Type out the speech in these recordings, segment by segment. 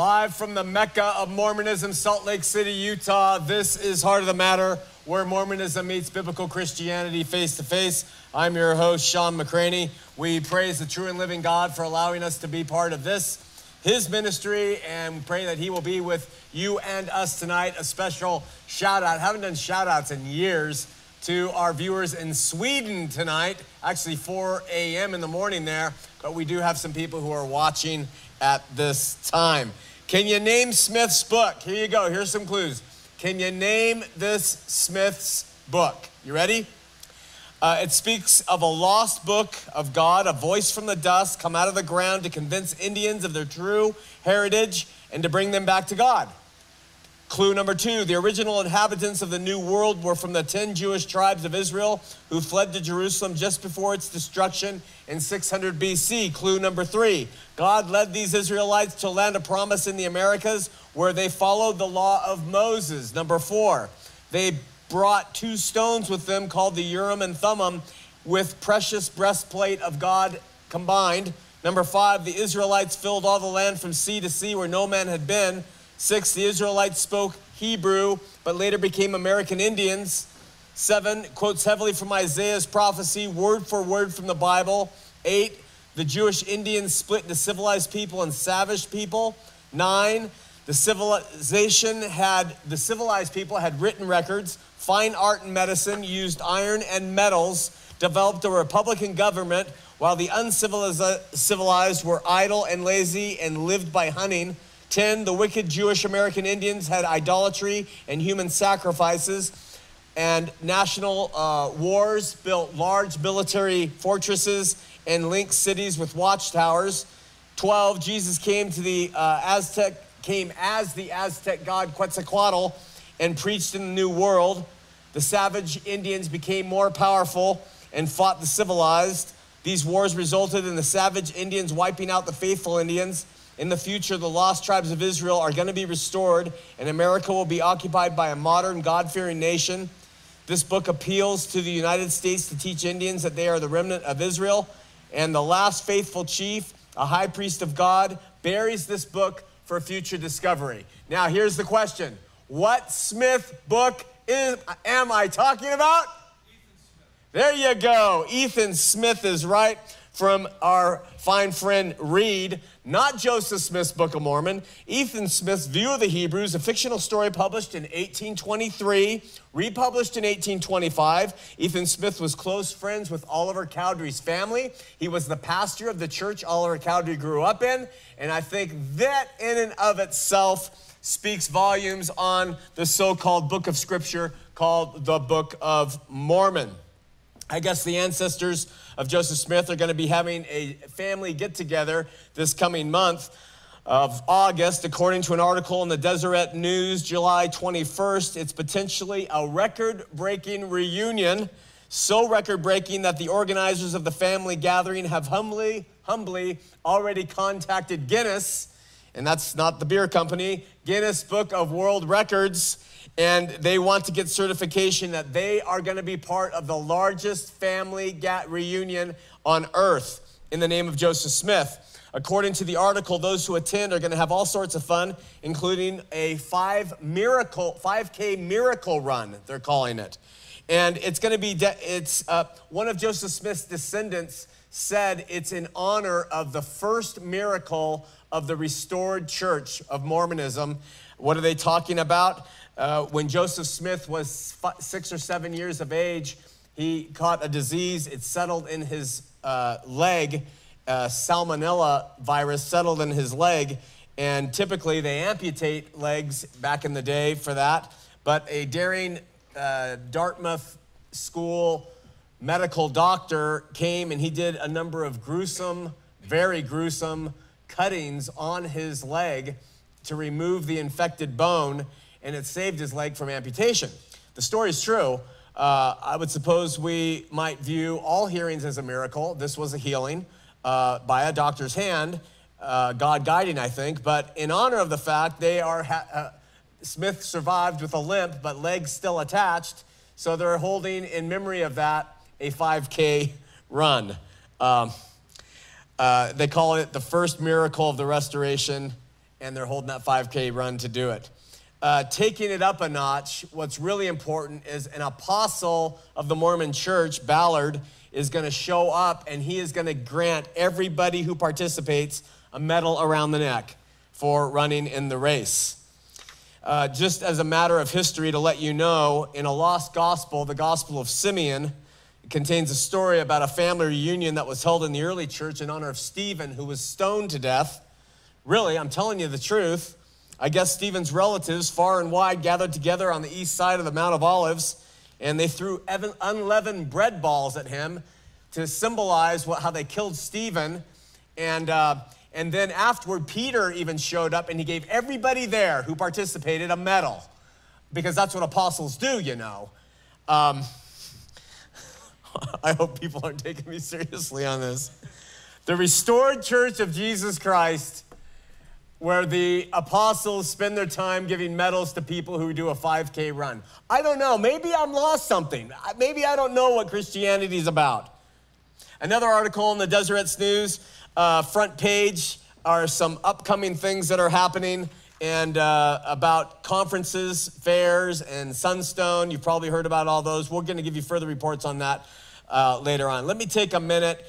Live from the Mecca of Mormonism, Salt Lake City, Utah. This is Heart of the Matter, where Mormonism meets biblical Christianity face to face. I'm your host, Shawn McCraney. We praise the true and living God for allowing us to be part of this, his ministry, and pray that he will be with you and us tonight. A special shout out. haven't done shout outs in years to our viewers in Sweden tonight, actually 4 a.m. in the morning there, but we do have some people who are watching at this time. Can you name Smith's book? Here you go. Here's some clues. Can you name this Smith's book? You ready? Uh, it speaks of a lost book of God, a voice from the dust come out of the ground to convince Indians of their true heritage and to bring them back to God. Clue number two the original inhabitants of the New World were from the 10 Jewish tribes of Israel who fled to Jerusalem just before its destruction in 600 BC. Clue number three God led these Israelites to land of promise in the Americas where they followed the law of Moses. Number four, they brought two stones with them called the Urim and Thummim with precious breastplate of God combined. Number five, the Israelites filled all the land from sea to sea where no man had been. Six, the Israelites spoke Hebrew, but later became American Indians. Seven, quotes heavily from Isaiah's prophecy, word for word from the Bible. Eight, the Jewish Indians split into civilized people and savage people. Nine, the civilization had, the civilized people had written records, fine art and medicine, used iron and metals, developed a republican government, while the uncivilized were idle and lazy and lived by hunting. 10, the wicked Jewish American Indians had idolatry and human sacrifices and national uh, wars, built large military fortresses and linked cities with watchtowers. 12, Jesus came to the uh, Aztec, came as the Aztec god Quetzalcoatl and preached in the New World. The savage Indians became more powerful and fought the civilized. These wars resulted in the savage Indians wiping out the faithful Indians in the future, the lost tribes of Israel are going to be restored, and America will be occupied by a modern, God fearing nation. This book appeals to the United States to teach Indians that they are the remnant of Israel. And the last faithful chief, a high priest of God, buries this book for future discovery. Now, here's the question What Smith book is, am I talking about? There you go. Ethan Smith is right from our fine friend Reed, not Joseph Smith's Book of Mormon, Ethan Smith's View of the Hebrews, a fictional story published in 1823, republished in 1825. Ethan Smith was close friends with Oliver Cowdery's family. He was the pastor of the church Oliver Cowdery grew up in, and I think that in and of itself speaks volumes on the so called book of scripture called the Book of Mormon. I guess the ancestors of Joseph Smith are going to be having a family get together this coming month of August, according to an article in the Deseret News, July 21st. It's potentially a record breaking reunion, so record breaking that the organizers of the family gathering have humbly, humbly already contacted Guinness, and that's not the beer company, Guinness Book of World Records and they want to get certification that they are going to be part of the largest family reunion on earth in the name of Joseph Smith. According to the article, those who attend are going to have all sorts of fun, including a five miracle, 5K miracle run, they're calling it. And it's going to be, it's uh, one of Joseph Smith's descendants said it's in honor of the first miracle of the restored church of Mormonism. What are they talking about? Uh, when Joseph Smith was six or seven years of age, he caught a disease. It settled in his uh, leg. Uh, salmonella virus settled in his leg. And typically they amputate legs back in the day for that. But a daring uh, Dartmouth school medical doctor came and he did a number of gruesome, very gruesome cuttings on his leg to remove the infected bone and it saved his leg from amputation. The story is true. Uh, I would suppose we might view all healings as a miracle. This was a healing uh, by a doctor's hand, uh, God guiding, I think. But in honor of the fact they are, ha- uh, Smith survived with a limp, but legs still attached. So they're holding, in memory of that, a 5K run. Um, uh, they call it the first miracle of the restoration and they're holding that 5K run to do it. Uh, taking it up a notch, what's really important is an apostle of the Mormon church, Ballard, is going to show up and he is going to grant everybody who participates a medal around the neck for running in the race. Uh, just as a matter of history, to let you know, in a lost gospel, the Gospel of Simeon, contains a story about a family reunion that was held in the early church in honor of Stephen, who was stoned to death. Really, I'm telling you the truth. I guess Stephen's relatives, far and wide, gathered together on the east side of the Mount of Olives, and they threw unleavened bread balls at him to symbolize what, how they killed Stephen. And, uh, and then afterward, Peter even showed up and he gave everybody there who participated a medal because that's what apostles do, you know. Um, I hope people aren't taking me seriously on this. The restored church of Jesus Christ, where the apostles spend their time giving medals to people who do a 5K run. I don't know. Maybe I'm lost something. Maybe I don't know what Christianity is about. Another article in the Deseret News, uh, front page, are some upcoming things that are happening and uh, about conferences, fairs, and Sunstone. You've probably heard about all those. We're going to give you further reports on that uh, later on. Let me take a minute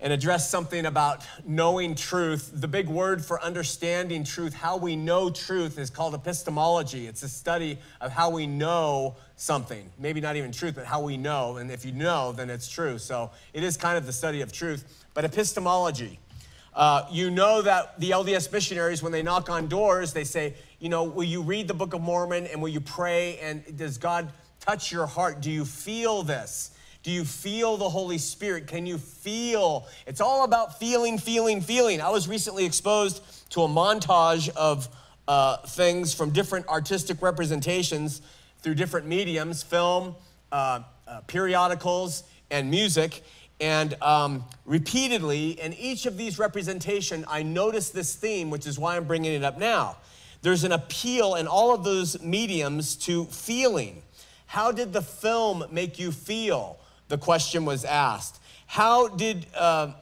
and address something about knowing truth. The big word for understanding truth, how we know truth, is called epistemology. It's a study of how we know something. Maybe not even truth, but how we know. And if you know, then it's true. So it is kind of the study of truth. But epistemology, uh, you know that the LDS missionaries, when they knock on doors, they say, you know, will you read the Book of Mormon and will you pray? And does God touch your heart? Do you feel this? Do you feel the Holy Spirit? Can you feel? It's all about feeling, feeling, feeling. I was recently exposed to a montage of uh, things from different artistic representations through different mediums film, uh, uh, periodicals, and music. And um, repeatedly, in each of these representation, I noticed this theme, which is why I'm bringing it up now. There's an appeal in all of those mediums to feeling. How did the film make you feel? The question was asked. How did uh,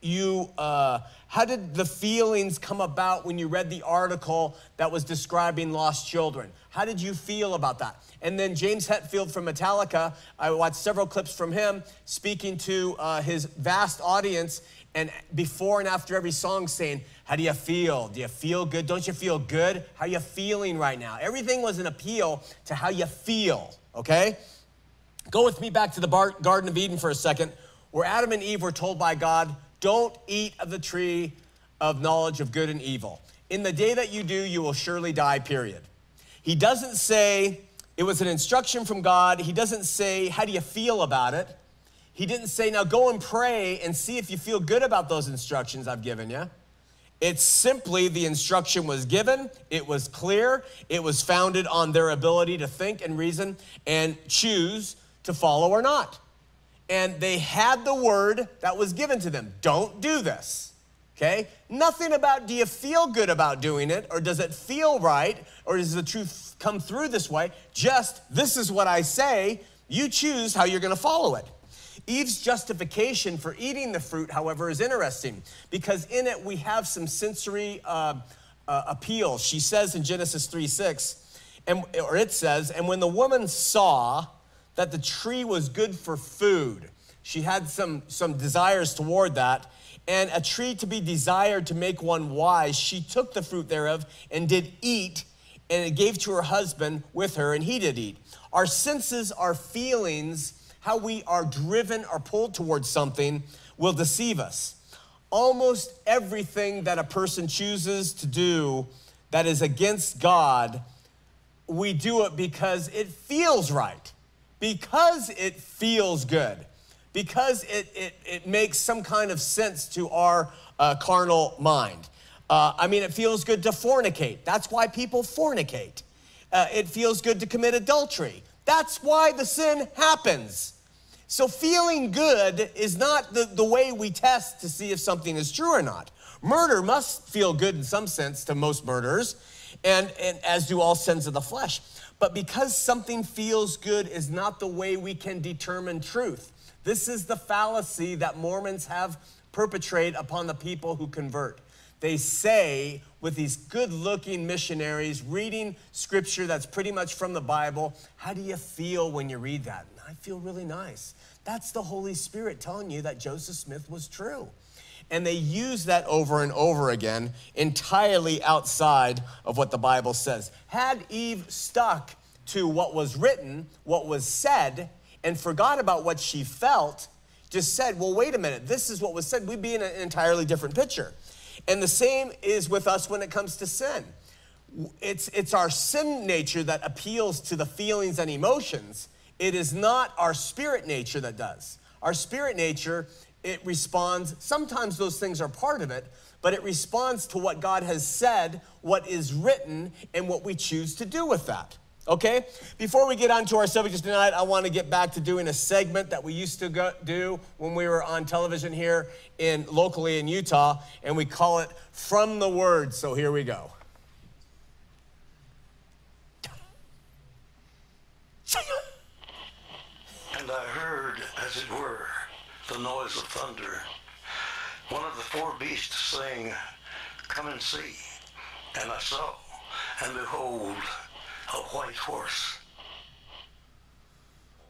you, uh, how did the feelings come about when you read the article that was describing lost children? How did you feel about that? And then James Hetfield from Metallica, I watched several clips from him speaking to uh, his vast audience and before and after every song saying, How do you feel? Do you feel good? Don't you feel good? How are you feeling right now? Everything was an appeal to how you feel, okay? Go with me back to the Garden of Eden for a second, where Adam and Eve were told by God, Don't eat of the tree of knowledge of good and evil. In the day that you do, you will surely die, period. He doesn't say it was an instruction from God. He doesn't say, How do you feel about it? He didn't say, Now go and pray and see if you feel good about those instructions I've given you. It's simply the instruction was given, it was clear, it was founded on their ability to think and reason and choose to follow or not. And they had the word that was given to them don't do this. Okay? Nothing about do you feel good about doing it or does it feel right or does the truth come through this way? Just this is what I say. You choose how you're going to follow it. Eve's justification for eating the fruit, however, is interesting because in it we have some sensory uh, uh, appeal. She says in Genesis 3 6, and, or it says, and when the woman saw that the tree was good for food, she had some, some desires toward that and a tree to be desired to make one wise, she took the fruit thereof and did eat, and it gave to her husband with her, and he did eat. Our senses, our feelings, how we are driven or pulled towards something will deceive us. Almost everything that a person chooses to do that is against God, we do it because it feels right, because it feels good because it, it, it makes some kind of sense to our uh, carnal mind. Uh, I mean, it feels good to fornicate. That's why people fornicate. Uh, it feels good to commit adultery. That's why the sin happens. So, feeling good is not the, the way we test to see if something is true or not. Murder must feel good in some sense to most murderers, and, and as do all sins of the flesh. But because something feels good is not the way we can determine truth. This is the fallacy that Mormons have perpetrated upon the people who convert. they say with these good looking missionaries reading scripture that's pretty much from the Bible, how do you feel when you read that? I feel really nice. That's the Holy Spirit telling you that Joseph Smith was true. And they use that over and over again, entirely outside of what the Bible says. Had Eve stuck to what was written, what was said, and forgot about what she felt, just said, well, wait a minute, this is what was said, we'd be in an entirely different picture. And the same is with us when it comes to sin. It's, it's our sin nature that appeals to the feelings and emotions. It is not our spirit nature that does. Our spirit nature, it responds, sometimes those things are part of it, but it responds to what God has said, what is written, and what we choose to do with that. Okay? Before we get on to our subject tonight, I want to get back to doing a segment that we used to go, do when we were on television here in locally in Utah, and we call it From the Word. So here we go. And I heard, as it were, the noise of thunder. One of the four beasts saying, Come and see. And I saw, and behold, a white horse.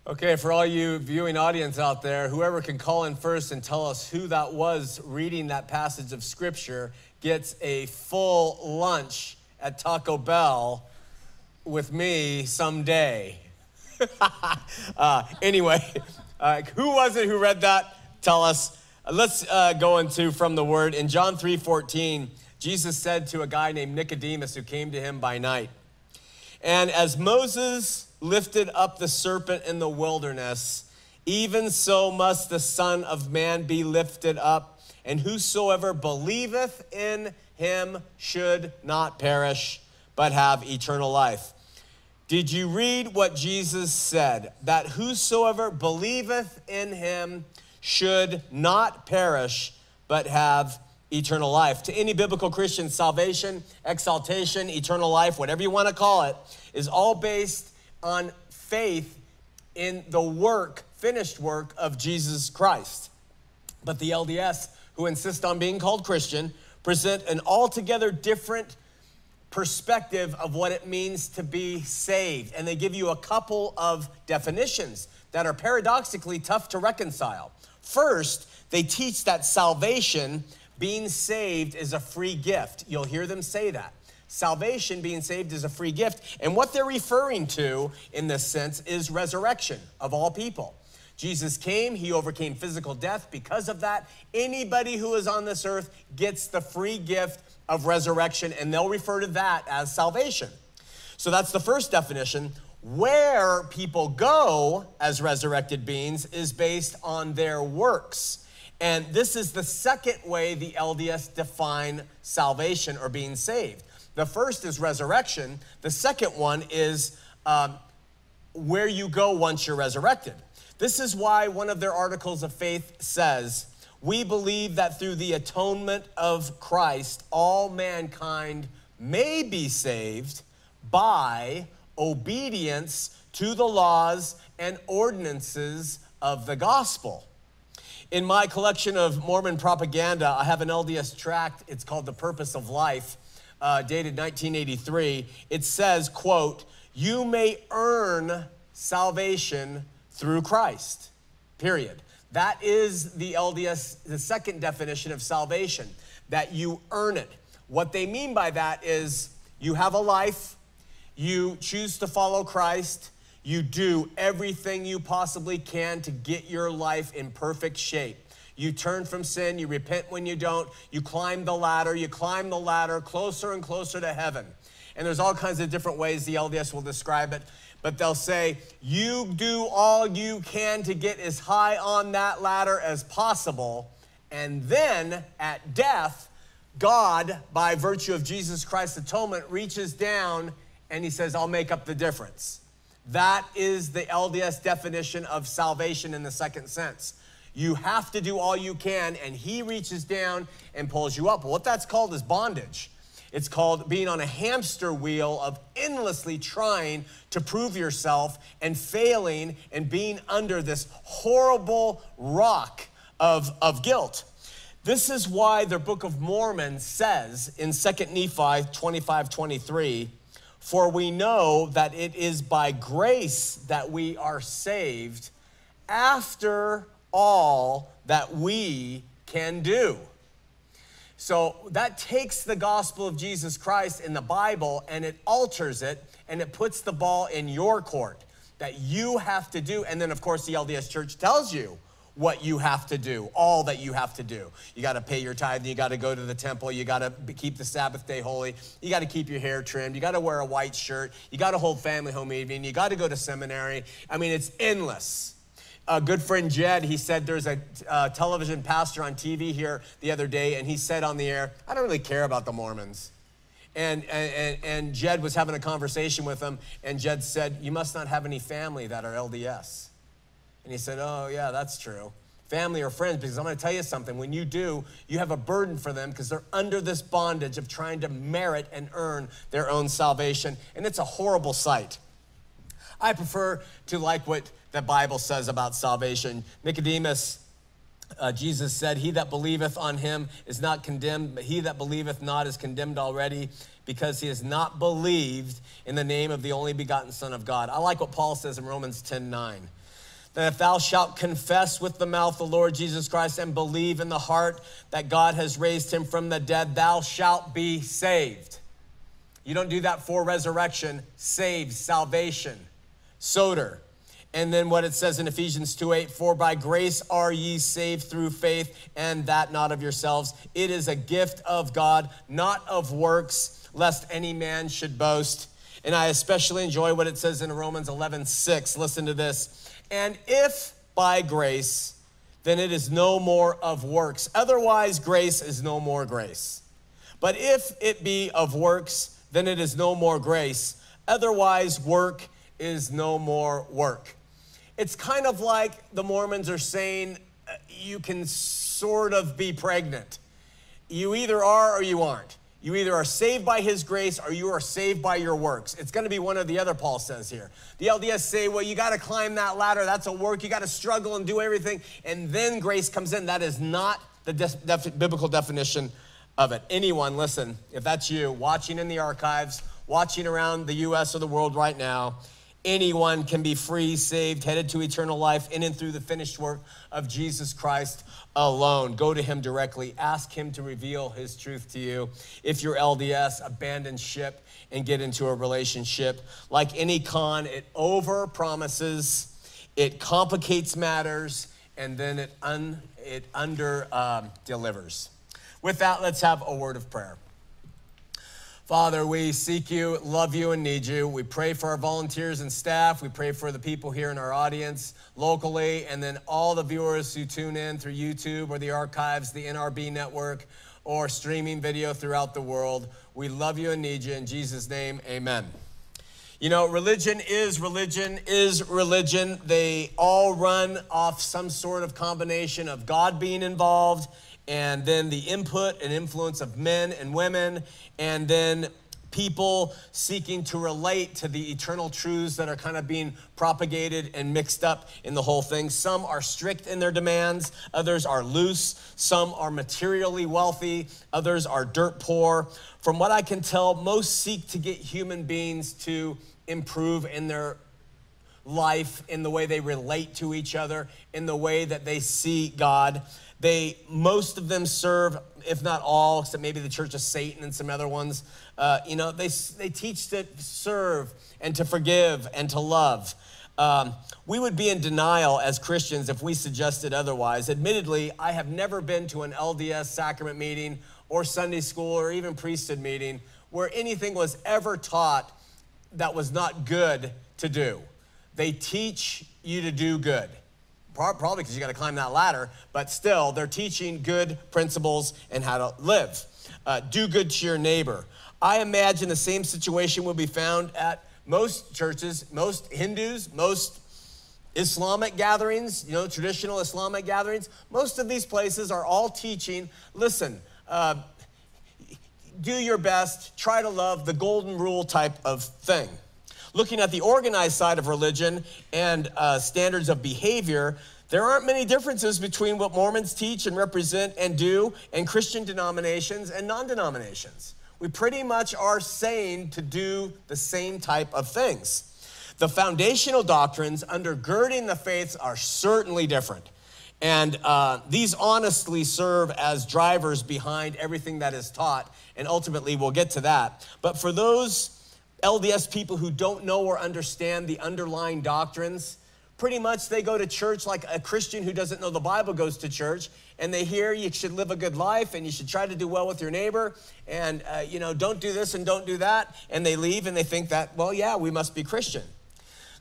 Okay, for all you viewing audience out there, whoever can call in first and tell us who that was reading that passage of scripture gets a full lunch at Taco Bell with me someday. uh, anyway, uh, who was it who read that? Tell us. Uh, let's uh, go into from the word. In John 3 14, Jesus said to a guy named Nicodemus who came to him by night, and as Moses lifted up the serpent in the wilderness, even so must the Son of Man be lifted up, and whosoever believeth in him should not perish, but have eternal life. Did you read what Jesus said? That whosoever believeth in him should not perish, but have eternal life. To any biblical Christian, salvation, exaltation, eternal life, whatever you want to call it, is all based on faith in the work, finished work of Jesus Christ. But the LDS, who insist on being called Christian, present an altogether different perspective of what it means to be saved. And they give you a couple of definitions that are paradoxically tough to reconcile. First, they teach that salvation being saved is a free gift. You'll hear them say that. Salvation, being saved, is a free gift. And what they're referring to in this sense is resurrection of all people. Jesus came, he overcame physical death. Because of that, anybody who is on this earth gets the free gift of resurrection, and they'll refer to that as salvation. So that's the first definition. Where people go as resurrected beings is based on their works. And this is the second way the LDS define salvation or being saved. The first is resurrection, the second one is um, where you go once you're resurrected. This is why one of their articles of faith says, We believe that through the atonement of Christ, all mankind may be saved by obedience to the laws and ordinances of the gospel. In my collection of Mormon propaganda, I have an LDS tract. It's called The Purpose of Life, uh, dated 1983. It says, quote, you may earn salvation through Christ, period. That is the LDS, the second definition of salvation, that you earn it. What they mean by that is you have a life, you choose to follow Christ, you do everything you possibly can to get your life in perfect shape. You turn from sin, you repent when you don't, you climb the ladder, you climb the ladder closer and closer to heaven. And there's all kinds of different ways the LDS will describe it, but they'll say, You do all you can to get as high on that ladder as possible. And then at death, God, by virtue of Jesus Christ's atonement, reaches down and he says, I'll make up the difference. That is the LDS definition of salvation in the second sense. You have to do all you can, and He reaches down and pulls you up. what that's called is bondage. It's called being on a hamster wheel of endlessly trying to prove yourself and failing and being under this horrible rock of, of guilt. This is why the Book of Mormon says in 2 Nephi 25 23, for we know that it is by grace that we are saved after all that we can do. So that takes the gospel of Jesus Christ in the Bible and it alters it and it puts the ball in your court that you have to do. And then, of course, the LDS Church tells you what you have to do, all that you have to do. You got to pay your tithe, you got to go to the temple, you got to keep the Sabbath day holy, you got to keep your hair trimmed, you got to wear a white shirt, you got to hold family home evening, you got to go to seminary. I mean, it's endless. A good friend Jed, he said there's a uh, television pastor on TV here the other day, and he said on the air, I don't really care about the Mormons. And, and, and Jed was having a conversation with him, and Jed said, You must not have any family that are LDS. And he said, Oh, yeah, that's true. Family or friends, because I'm going to tell you something. When you do, you have a burden for them because they're under this bondage of trying to merit and earn their own salvation. And it's a horrible sight. I prefer to like what the Bible says about salvation. Nicodemus uh, Jesus said, He that believeth on him is not condemned, but he that believeth not is condemned already because he has not believed in the name of the only begotten Son of God. I like what Paul says in Romans 10 9 that if thou shalt confess with the mouth the Lord Jesus Christ and believe in the heart that God has raised him from the dead, thou shalt be saved. You don't do that for resurrection, saved, salvation, soter. And then what it says in Ephesians 2 8, for by grace are ye saved through faith, and that not of yourselves. It is a gift of God, not of works, lest any man should boast. And I especially enjoy what it says in Romans 11 6. Listen to this. And if by grace, then it is no more of works. Otherwise, grace is no more grace. But if it be of works, then it is no more grace. Otherwise, work is no more work. It's kind of like the Mormons are saying uh, you can sort of be pregnant. You either are or you aren't. You either are saved by his grace or you are saved by your works. It's going to be one or the other, Paul says here. The LDS say, well, you got to climb that ladder. That's a work. You got to struggle and do everything. And then grace comes in. That is not the def- biblical definition of it. Anyone, listen, if that's you, watching in the archives, watching around the US or the world right now, anyone can be free, saved, headed to eternal life in and through the finished work of Jesus Christ alone. Go to him directly. Ask him to reveal his truth to you. If you're LDS, abandon ship and get into a relationship. Like any con, it over promises, it complicates matters, and then it, un, it under um, delivers. With that, let's have a word of prayer. Father, we seek you, love you, and need you. We pray for our volunteers and staff. We pray for the people here in our audience locally, and then all the viewers who tune in through YouTube or the archives, the NRB network, or streaming video throughout the world. We love you and need you. In Jesus' name, amen. You know, religion is religion is religion. They all run off some sort of combination of God being involved and then the input and influence of men and women, and then people seeking to relate to the eternal truths that are kind of being propagated and mixed up in the whole thing. Some are strict in their demands, others are loose, some are materially wealthy, others are dirt poor. From what I can tell, most seek to get human beings to improve in their life, in the way they relate to each other, in the way that they see God. They, most of them serve, if not all, except maybe the Church of Satan and some other ones, uh, you know, they, they teach to serve and to forgive and to love. Um, we would be in denial as Christians if we suggested otherwise. Admittedly, I have never been to an LDS sacrament meeting or Sunday school or even priesthood meeting where anything was ever taught that was not good to do. They teach you to do good probably because you got to climb that ladder, but still, they're teaching good principles and how to live. Uh, do good to your neighbor. I imagine the same situation will be found at most churches, most Hindus, most Islamic gatherings, you know, traditional Islamic gatherings. Most of these places are all teaching listen, uh, do your best, try to love the golden rule type of thing. Looking at the organized side of religion and uh, standards of behavior, there aren't many differences between what Mormons teach and represent and do and Christian denominations and non denominations. We pretty much are saying to do the same type of things. The foundational doctrines undergirding the faiths are certainly different. And uh, these honestly serve as drivers behind everything that is taught. And ultimately, we'll get to that. But for those LDS people who don't know or understand the underlying doctrines, pretty much they go to church like a Christian who doesn't know the Bible goes to church, and they hear you should live a good life and you should try to do well with your neighbor, and uh, you know don't do this and don't do that, and they leave and they think that well yeah we must be Christian.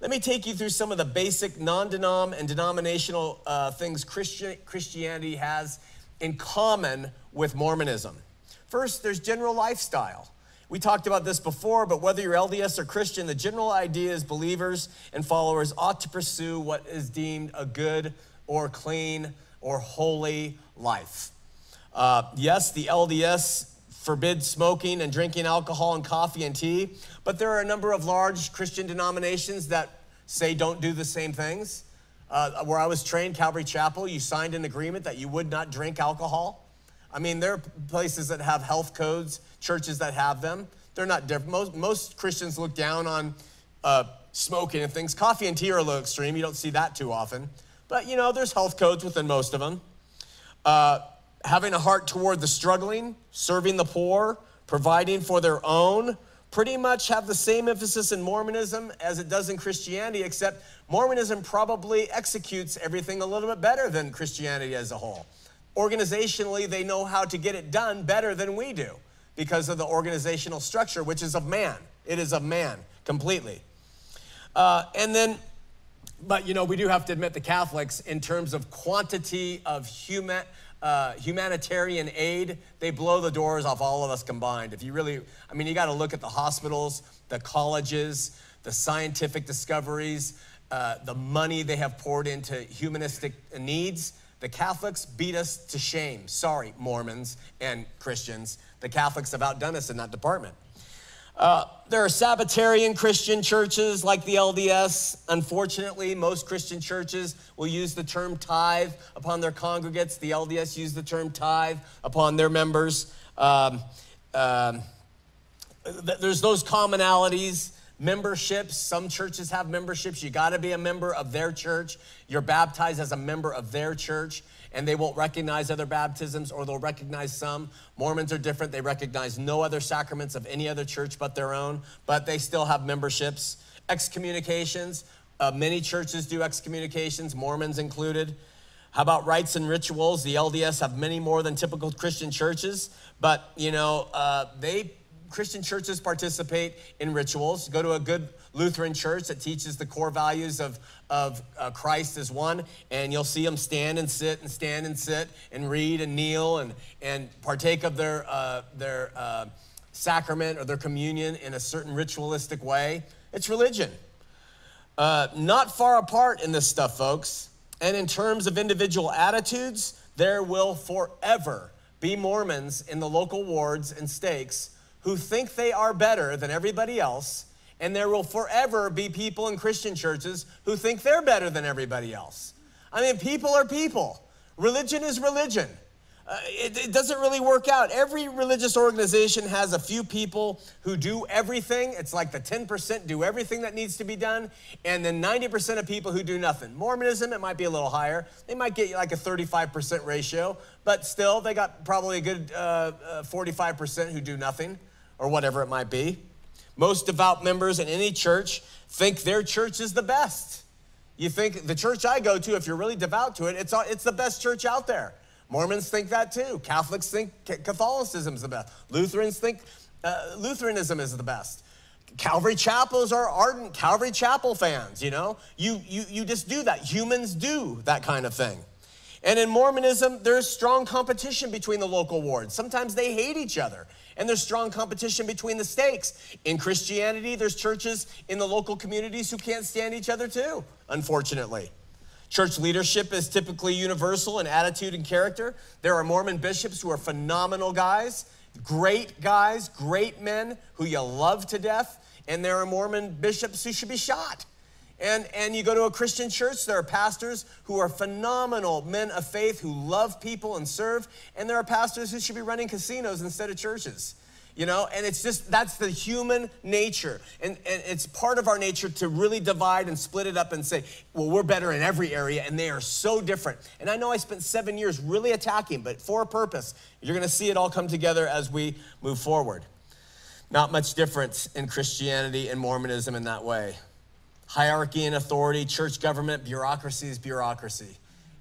Let me take you through some of the basic non-denom and denominational uh, things Christian, Christianity has in common with Mormonism. First, there's general lifestyle. We talked about this before, but whether you're LDS or Christian, the general idea is believers and followers ought to pursue what is deemed a good or clean or holy life. Uh, yes, the LDS forbids smoking and drinking alcohol and coffee and tea, but there are a number of large Christian denominations that say don't do the same things. Uh, where I was trained, Calvary Chapel, you signed an agreement that you would not drink alcohol. I mean, there are places that have health codes, churches that have them. They're not different. Most, most Christians look down on uh, smoking and things. Coffee and tea are a little extreme. You don't see that too often. But, you know, there's health codes within most of them. Uh, having a heart toward the struggling, serving the poor, providing for their own, pretty much have the same emphasis in Mormonism as it does in Christianity, except Mormonism probably executes everything a little bit better than Christianity as a whole. Organizationally, they know how to get it done better than we do because of the organizational structure, which is of man. It is of man completely. Uh, and then, but you know, we do have to admit the Catholics, in terms of quantity of human, uh, humanitarian aid, they blow the doors off all of us combined. If you really, I mean, you got to look at the hospitals, the colleges, the scientific discoveries, uh, the money they have poured into humanistic needs. The Catholics beat us to shame. Sorry, Mormons and Christians. The Catholics have outdone us in that department. Uh, there are Sabbatarian Christian churches like the LDS. Unfortunately, most Christian churches will use the term tithe upon their congregates. The LDS use the term tithe upon their members. Um, um, there's those commonalities memberships. Some churches have memberships. You got to be a member of their church. You're baptized as a member of their church, and they won't recognize other baptisms or they'll recognize some. Mormons are different. They recognize no other sacraments of any other church but their own, but they still have memberships. Excommunications. Uh, many churches do excommunications, Mormons included. How about rites and rituals? The LDS have many more than typical Christian churches, but you know, uh, they Christian churches participate in rituals. Go to a good Lutheran church that teaches the core values of, of uh, Christ as one, and you'll see them stand and sit and stand and sit and read and kneel and, and partake of their, uh, their uh, sacrament or their communion in a certain ritualistic way. It's religion. Uh, not far apart in this stuff, folks. And in terms of individual attitudes, there will forever be Mormons in the local wards and stakes who think they are better than everybody else, and there will forever be people in Christian churches who think they're better than everybody else. I mean, people are people. Religion is religion. Uh, it, it, doesn't really work out. Every religious organization has a few people who do everything. It's like the 10% do everything that needs to be done, and then 90% of people who do nothing. Mormonism, it might be a little higher. They might get like a 35% ratio, but still, they got probably a good uh, uh, 45% who do nothing or whatever it might be. Most devout members in any church think their church is the best. You think the church I go to, if you're really devout to it, it's, it's the best church out there. Mormons think that too. Catholics think Catholicism is the best. Lutherans think uh, Lutheranism is the best. Calvary Chapels are ardent Calvary Chapel fans, you know? You, you, you just do that. Humans do that kind of thing. And in Mormonism, there's strong competition between the local wards. Sometimes they hate each other and there's strong competition between the stakes. In Christianity, there's churches in the local communities who can't stand each other too, unfortunately. Church leadership is typically universal in attitude and character. There are Mormon bishops who are phenomenal guys, great guys, great men who you love to death. and there are Mormon bishops who should be shot. And, and you go to a Christian church, there are pastors who are phenomenal men of faith who love people and serve, and there are pastors who should be running casinos instead of churches. You know, and it's just that's the human nature. And, and it's part of our nature to really divide and split it up and say, well, we're better in every area, and they are so different. And I know I spent seven years really attacking, but for a purpose. You're gonna see it all come together as we move forward. Not much difference in Christianity and Mormonism in that way. Hierarchy and authority, church government, bureaucracy is bureaucracy.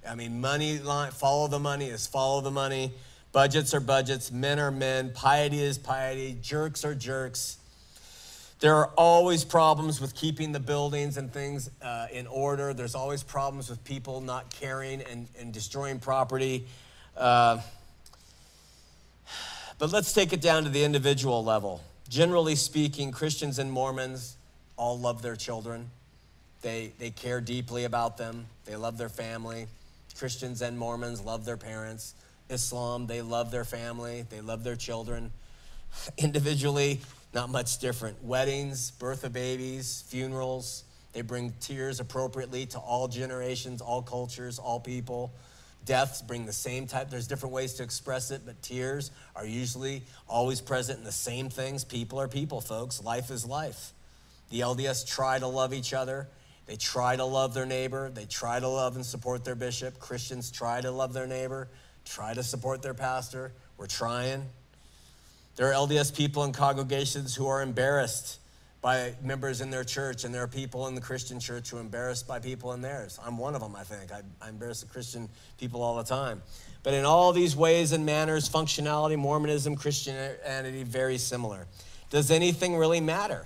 I mean, money line, follow the money is follow the money. Budgets are budgets, men are men, piety is piety, jerks are jerks. There are always problems with keeping the buildings and things uh, in order. There's always problems with people not caring and, and destroying property. Uh, but let's take it down to the individual level. Generally speaking, Christians and Mormons all love their children. They, they care deeply about them. They love their family. Christians and Mormons love their parents. Islam, they love their family, they love their children. Individually, not much different. Weddings, birth of babies, funerals, they bring tears appropriately to all generations, all cultures, all people. Deaths bring the same type. There's different ways to express it, but tears are usually always present in the same things. People are people, folks. Life is life. The LDS try to love each other. They try to love their neighbor. They try to love and support their bishop. Christians try to love their neighbor try to support their pastor. We're trying. There are LDS people in congregations who are embarrassed by members in their church, and there are people in the Christian church who are embarrassed by people in theirs. I'm one of them, I think. I, I embarrass the Christian people all the time. But in all these ways and manners, functionality, Mormonism, Christianity, very similar. Does anything really matter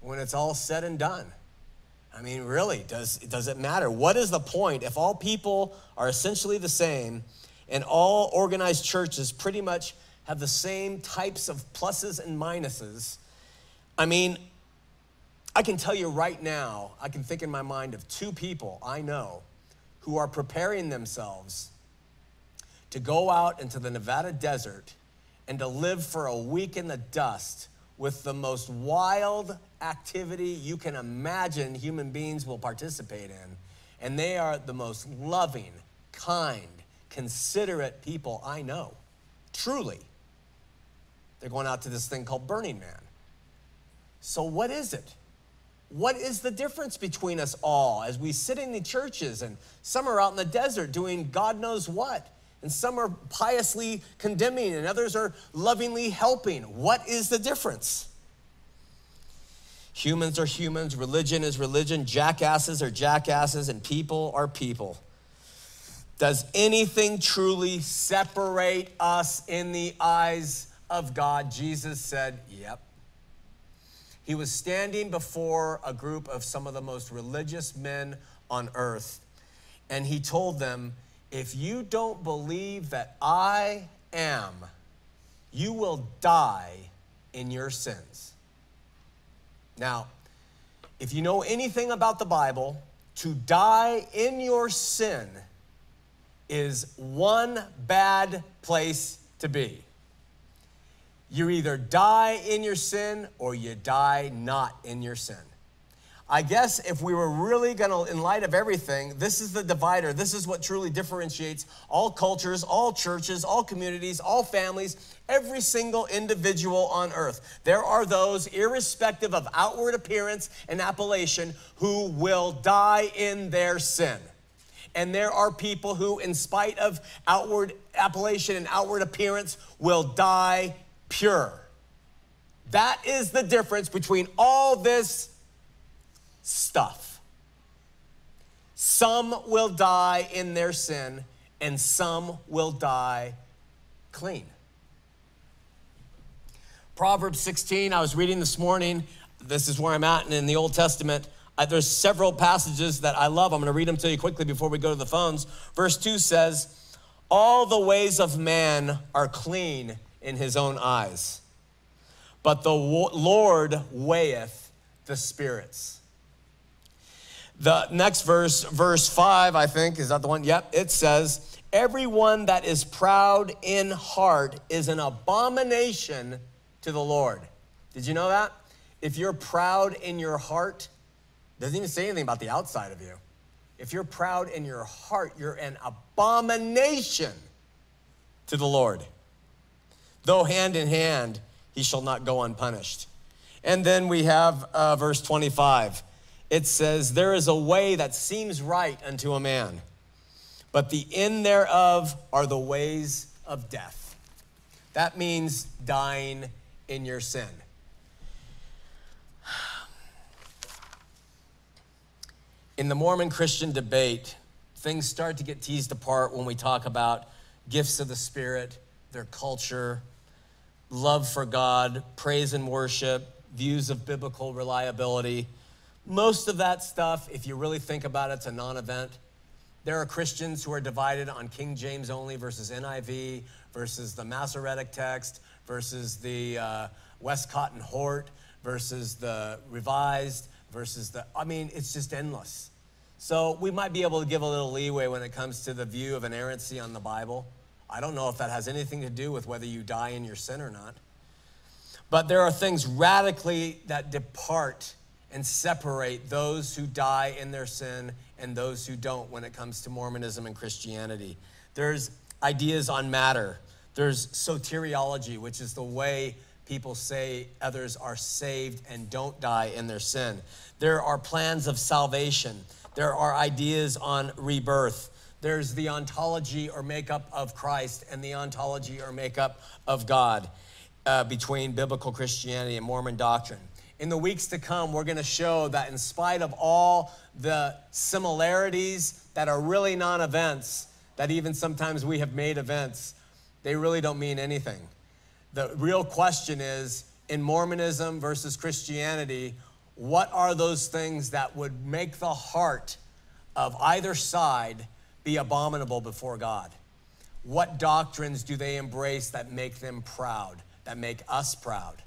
when it's all said and done? I mean, really, does, does it matter? What is the point if all people are essentially the same? and all organized churches pretty much have the same types of pluses and minuses. I mean, I can tell you right now, I can think in my mind of two people I know who are preparing themselves to go out into the Nevada desert and to live for a week in the dust with the most wild activity you can imagine human beings will participate in. And they are the most loving, kind, considerate people I know. Truly. They're going out to this thing called Burning Man. So, what is it? What is the difference between us all as we sit in the churches and some are out in the desert doing God knows what? And some are piously condemning and others are lovingly helping. What is the difference? Humans are humans, religion is religion, jackasses are jackasses, and people are people. Does anything truly separate us in the eyes of God? Jesus said, Yep. He was standing before a group of some of the most religious men on earth, and he told them, If you don't believe that I am, you will die in your sins. Now, if you know anything about the Bible, to die in your sin is one bad place to be. You either die in your sin or you die not in your sin. I guess if we were really gonna, in light of everything, this is the divider. This is what truly differentiates all cultures, all churches, all communities, all families, every single individual on earth. There are those, irrespective of outward appearance and appellation, who will die in their sin. And there are people who, in spite of outward appellation and outward appearance, will die pure. That is the difference between all this stuff. Some will die in their sin, and some will die clean. Proverbs 16, I was reading this morning. This is where I'm at and in the Old Testament. Uh, there's several passages that I love. I'm going to read them to you quickly before we go to the phones. Verse 2 says, All the ways of man are clean in his own eyes, but the Lord weigheth the spirits. The next verse, verse 5, I think, is that the one? Yep, it says, Everyone that is proud in heart is an abomination to the Lord. Did you know that? if you're proud in your heart, doesn't even say anything about the outside of you. If you're proud in your heart, you're an abomination to the Lord. Though hand in hand, he shall not go unpunished. And then we have uh, verse 25. It says, There is a way that seems right unto a man, but the end thereof are the ways of death. That means dying in your sin. In the Mormon Christian debate, things start to get teased apart when we talk about gifts of the Spirit, their culture, love for God, praise and worship, views of biblical reliability. Most of that stuff, if you really think about it, it's a non event. There are Christians who are divided on King James only versus NIV versus the Masoretic text versus the uh, Westcott and Hort versus the Revised versus the, I mean, it's just endless. So we might be able to give a little leeway when it comes to the view of inerrancy on the Bible. I don't know if that has anything to do with whether you die in your sin or not. But there are things radically that depart and separate those who die in their sin and those who don't when it comes to Mormonism and Christianity. There's ideas on matter. There's soteriology, which is the way people say others are saved and don't die in their sin. There are plans of salvation. There are ideas on rebirth. There's the ontology or makeup of Christ and the ontology or makeup of God uh, between biblical Christianity and Mormon doctrine. In the weeks to come, we're going to show that in spite of all the similarities that are really non events, that even sometimes we have made events, they really don't mean anything. The real question is in Mormonism versus Christianity, what are those things that would make the heart of either side be abominable before God? What doctrines do they embrace that make them proud? that make us proud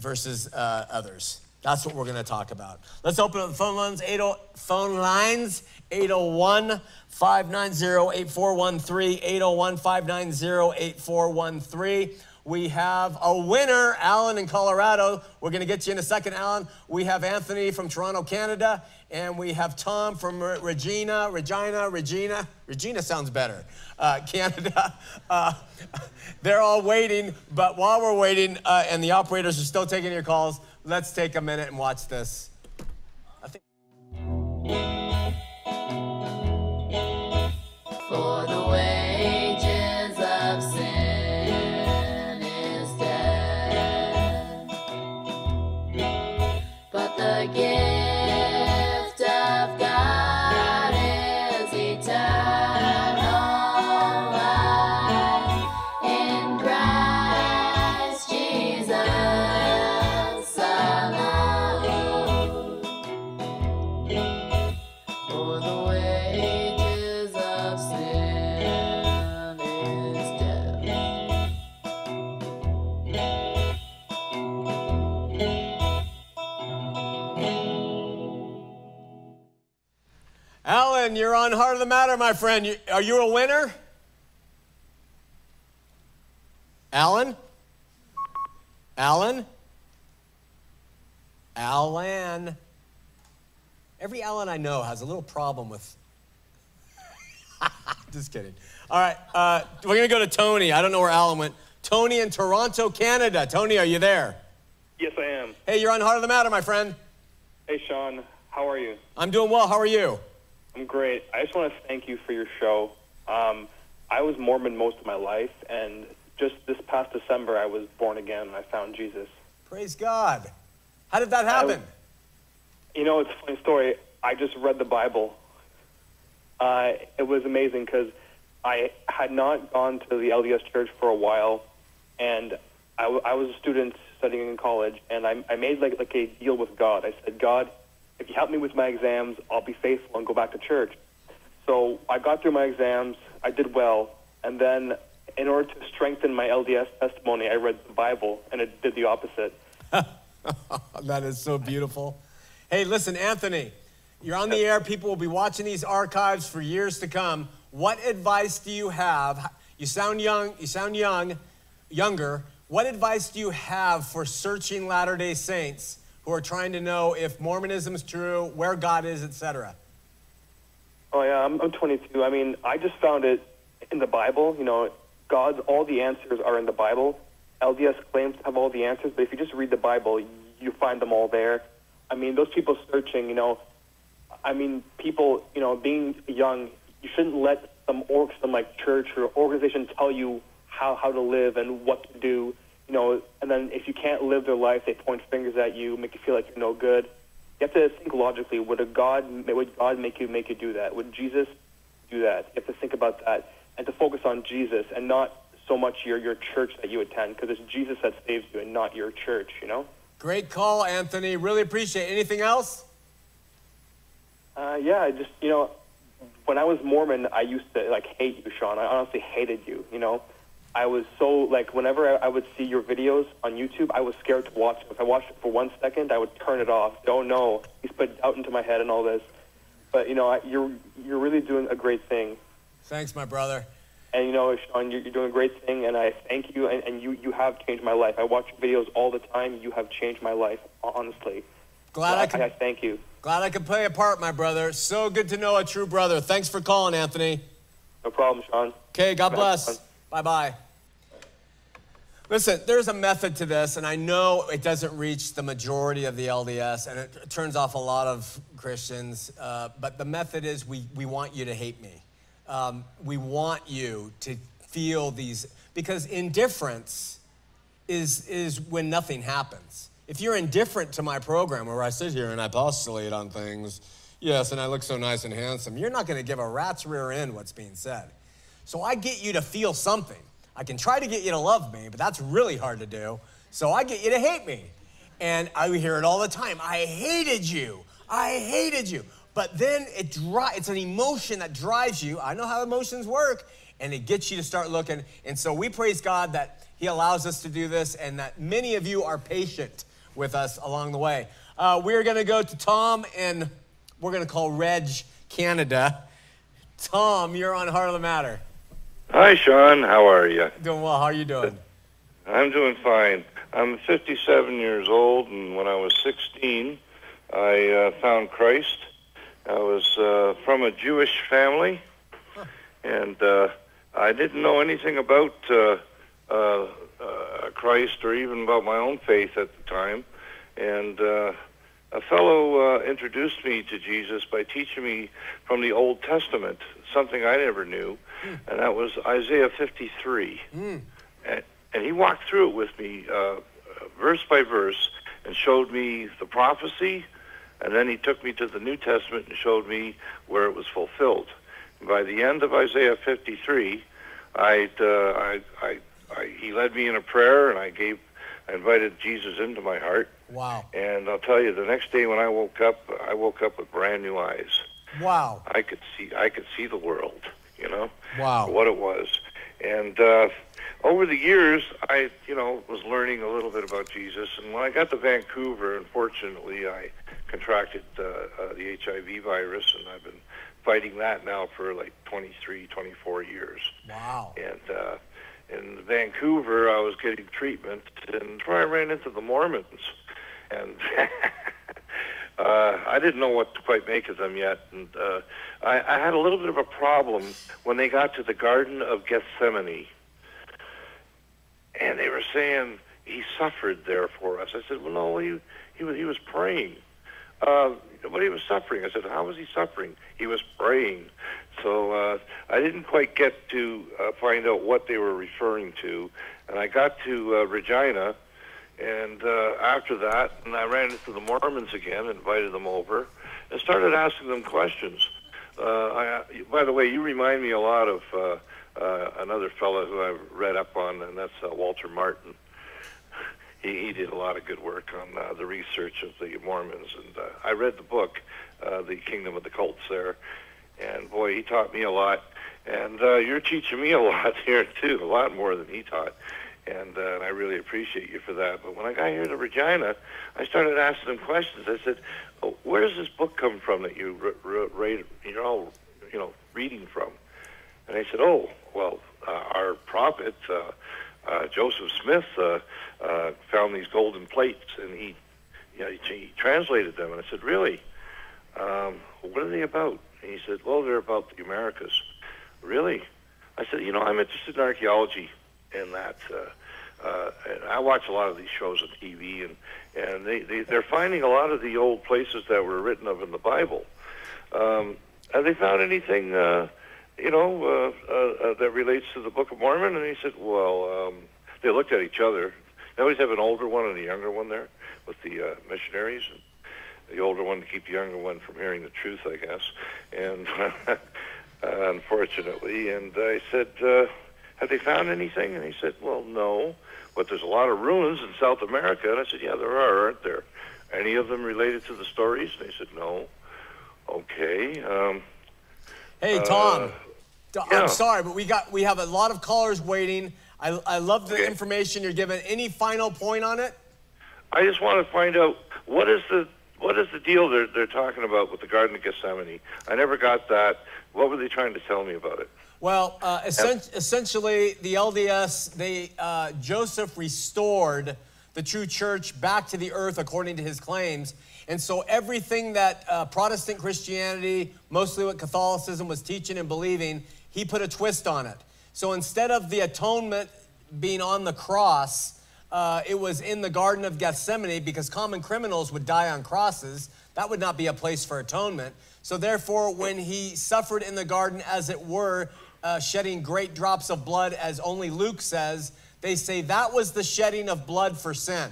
versus uh, others. That's what we're going to talk about. Let's open up the phone lines. 80, phone lines 801 590 8413. 801 590 8413. We have a winner, Alan in Colorado. We're going to get you in a second, Alan. We have Anthony from Toronto, Canada, and we have Tom from Regina, Regina, Regina. Regina sounds better. Uh, Canada. Uh, they're all waiting, but while we're waiting, uh, and the operators are still taking your calls, let's take a minute and watch this. For the wages On Heart of the Matter, my friend. You, are you a winner? Alan? Alan? Alan? Every Alan I know has a little problem with. Just kidding. All right, uh, we're gonna go to Tony. I don't know where Alan went. Tony in Toronto, Canada. Tony, are you there? Yes, I am. Hey, you're on Heart of the Matter, my friend. Hey, Shawn. How are you? I'm doing well. How are you? I'm great. I just want to thank you for your show. Um, I was Mormon most of my life, and just this past December, I was born again and I found Jesus. Praise God. How did that happen? You know, it's a funny story. I just read the Bible. Uh, it was amazing because I had not gone to the LDS church for a while, and I, w- I was a student studying in college, and I, I made like like a deal with God. I said, God, if you help me with my exams, I'll be faithful and go back to church. So I got through my exams, I did well, and then in order to strengthen my LDS testimony, I read the Bible, and it did the opposite. that is so beautiful. Hey, listen, Anthony, you're on the air. People will be watching these archives for years to come. What advice do you have? You sound young, you sound young, younger. What advice do you have for searching Latter day Saints who are trying to know if Mormonism is true, where God is, etc.? Oh yeah, I'm, I'm 22. I mean, I just found it in the Bible. You know, God's all the answers are in the Bible. LDS claims to have all the answers, but if you just read the Bible, you find them all there. I mean, those people searching, you know, I mean, people, you know, being young, you shouldn't let some org, some like church or organization tell you how how to live and what to do. You know, and then if you can't live their life, they point fingers at you, make you feel like you're no good. You have to think logically. Would a God would God make you make you do that? Would Jesus do that? You have to think about that and to focus on Jesus and not so much your your church that you attend because it's Jesus that saves you and not your church. You know. Great call, Anthony. Really appreciate. It. Anything else? Uh, yeah, I just you know, when I was Mormon, I used to like hate you, Shawn. I honestly hated you. You know, I was so like whenever I would see your videos on YouTube, I was scared to watch. If I watched it for one second, I would turn it off. Oh no, he's put doubt into my head and all this. But you know, you're you're really doing a great thing. Thanks, my brother. And you know, Shawn, you're, you're doing a great thing, and I thank you. And, and you you have changed my life. I watch your videos all the time. You have changed my life, honestly. Glad I, I can. I thank you. Glad I could play a part, my brother. So good to know a true brother. Thanks for calling, Anthony. No problem, Shawn. Okay, God bless. Bye bye. Listen, there's a method to this, and I know it doesn't reach the majority of the LDS, and it turns off a lot of Christians. Uh, but the method is we, we want you to hate me. Um, we want you to feel these, because indifference is, is when nothing happens. If you're indifferent to my program where I sit here and I postulate on things, yes, and I look so nice and handsome, you're not going to give a rat's rear end what's being said. So I get you to feel something. I can try to get you to love me, but that's really hard to do. So I get you to hate me. And I hear it all the time. I hated you. I hated you. But then it dri- it's an emotion that drives you. I know how emotions work, and it gets you to start looking. And so we praise God that He allows us to do this and that many of you are patient with us along the way. Uh, we're going to go to Tom, and we're going to call Reg, Canada. Tom, you're on Heart of the Matter. Hi, Shawn. How are you? Doing well. How are you doing? I'm doing fine. I'm 57 years old, and when I was 16, I uh, found Christ. I was uh, from a Jewish family, and uh, I didn't know anything about uh, uh, uh, Christ or even about my own faith at the time. And uh, a fellow uh, introduced me to Jesus by teaching me from the Old Testament something I never knew, mm. and that was Isaiah 53. Mm. And, and he walked through it with me, uh, verse by verse, and showed me the prophecy, and then he took me to the New Testament and showed me where it was fulfilled. And by the end of Isaiah 53, I'd, uh, I, I, I, he led me in a prayer, and I gave, I invited Jesus into my heart. Wow! And I'll tell you, the next day when I woke up, I woke up with brand new eyes. Wow. I could see I could see the world, you know. Wow. What it was. And uh over the years I, you know, was learning a little bit about Jesus and when I got to Vancouver, unfortunately, I contracted uh, uh, the HIV virus and I've been fighting that now for like 23, 24 years. Wow. And uh in Vancouver, I was getting treatment, and I ran into the Mormons, and uh, I didn't know what to quite make of them yet, and uh, I, I had a little bit of a problem when they got to the Garden of Gethsemane, and they were saying he suffered there for us. I said, well, no, he he was he was praying. Uh, but he was suffering. I said, how was he suffering? He was praying. So uh, I didn't quite get to uh, find out what they were referring to, and I got to uh, Regina and uh, after that, and I ran into the Mormons again, invited them over, and started asking them questions. Uh, I, by the way, you remind me a lot of uh, uh, another fellow who I've read up on, and that's uh, Walter Martin. He, he did a lot of good work on uh, the research of the Mormons, and uh, I read the book, uh, The Kingdom of the Cults, there, and boy, he taught me a lot. And uh, you're teaching me a lot here too, a lot more than he taught and, uh, and I really appreciate you for that. But when I got here to Regina, I started asking them questions. I said, oh, "Where does this book come from that you read? You're all, you know, reading from?" And they said, "Oh, well, uh, our prophet uh, uh, Joseph Smith uh, uh, found these golden plates, and he yeah, he, he translated them, and I said, really? Um, what are they about? And he said, well, they're about the Americas. Really? I said, you know, I'm interested in archaeology and that. Uh, uh, and I watch a lot of these shows on TV, and and they, they they're finding a lot of the old places that were written of in the Bible. Um, have they found anything, uh, you know, uh, uh, uh, that relates to the Book of Mormon? And he said, well, um, they looked at each other. They always have an older one and a younger one there with the uh, missionaries. And the older one to keep the younger one from hearing the truth, I guess. And uh, unfortunately, and I said, uh, "Have they found anything?" And he said, "Well, no, but there's a lot of ruins in South America." And I said, "Yeah, there are, aren't there? Any of them related to the stories?" And he said, "No." Okay. Um, Hey, Tom. Uh, I'm sorry, but we got we have a lot of callers waiting. I, I love the Okay. information you're giving. Any final point on it? I just want to find out what is the what is the deal they're they're talking about with the Garden of Gethsemane. I never got that. What were they trying to tell me about it? Well, uh, essen- essentially, the LDS, they uh, Joseph restored the true church back to the earth according to his claims, and so everything that uh, Protestant Christianity, mostly what Catholicism was teaching and believing, he put a twist on it. So instead of the atonement being on the cross, uh, it was in the Garden of Gethsemane because common criminals would die on crosses. That would not be a place for atonement. So, therefore, when he suffered in the garden, as it were, uh, shedding great drops of blood, as only Luke says, they say that was the shedding of blood for sin.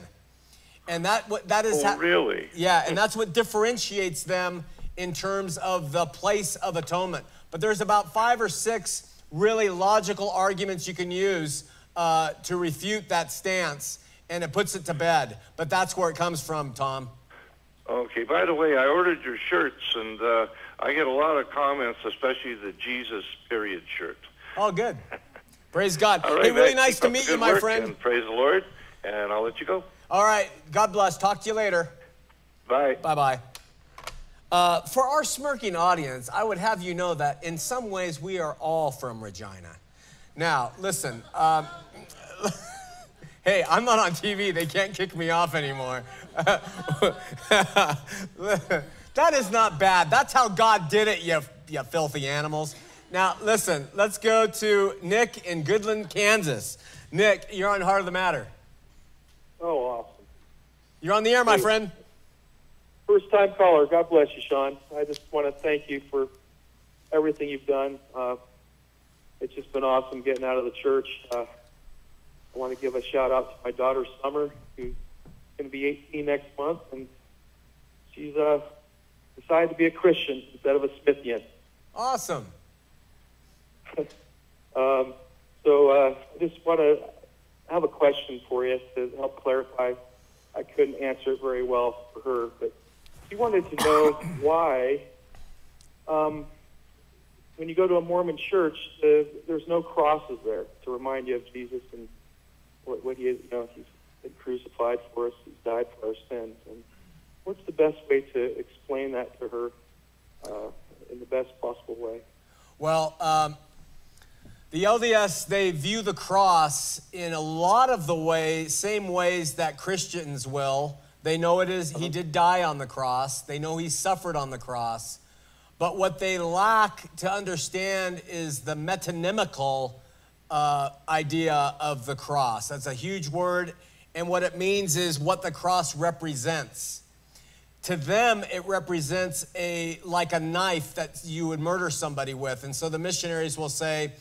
And that, what- that is Oh, really? yeah, and that's what differentiates them in terms of the place of atonement. But there's about five or six really logical arguments you can use uh, to refute that stance, and it puts it to bed. But that's where it comes from, Tom. Okay. By the way, I ordered your shirts, and uh, I get a lot of comments, especially the Jesus period shirt. Oh, good. Praise God. All right, hey, really nice to meet you, my friend. And praise the Lord, and I'll let you go. All right. God bless. Talk to you later. Bye. Bye bye. Uh, for our smirking audience, I would have you know that in some ways we are all from Regina. Now, listen. Um, hey, I'm not on TV. They can't kick me off anymore. that is not bad. That's how God did it, you, you filthy animals. Now, listen, let's go to Nick in Goodland, Kansas. Nick, you're on Heart of the Matter. Oh, awesome. You're on the air, my friend. First time caller. God bless you, Shawn. I just want to thank you for everything you've done. Uh, it's just been awesome getting out of the church. Uh, I want to give a shout out to my daughter, Summer, who's going to be 18 next month, and she's uh, decided to be a Christian instead of a Smithian. Awesome. Um, so uh, I just want to have a question for you to help clarify. I couldn't answer it very well for her, but she wanted to know why, um, when you go to a Mormon church, the, there's no crosses there to remind you of Jesus and what, what he is. You know, he's been crucified for us. He's died for our sins. And what's the best way to explain that to her uh, in the best possible way? Well, um, the LDS, they view the cross in a lot of the way, same ways that Christians will. They know it is, he did die on the cross. They know he suffered on the cross. But what they lack to understand is the metonymical uh, idea of the cross. That's a huge word. And what it means is what the cross represents to them it represents a like a knife that you would murder somebody with and so the missionaries will say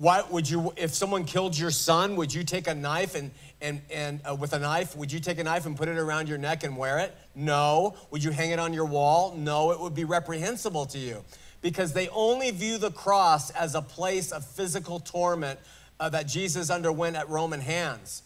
why would you if someone killed your son would you take a knife and and and uh, with a knife would you take a knife and put it around your neck and wear it no would you hang it on your wall no it would be reprehensible to you because they only view the cross as a place of physical torment uh, that jesus underwent at roman hands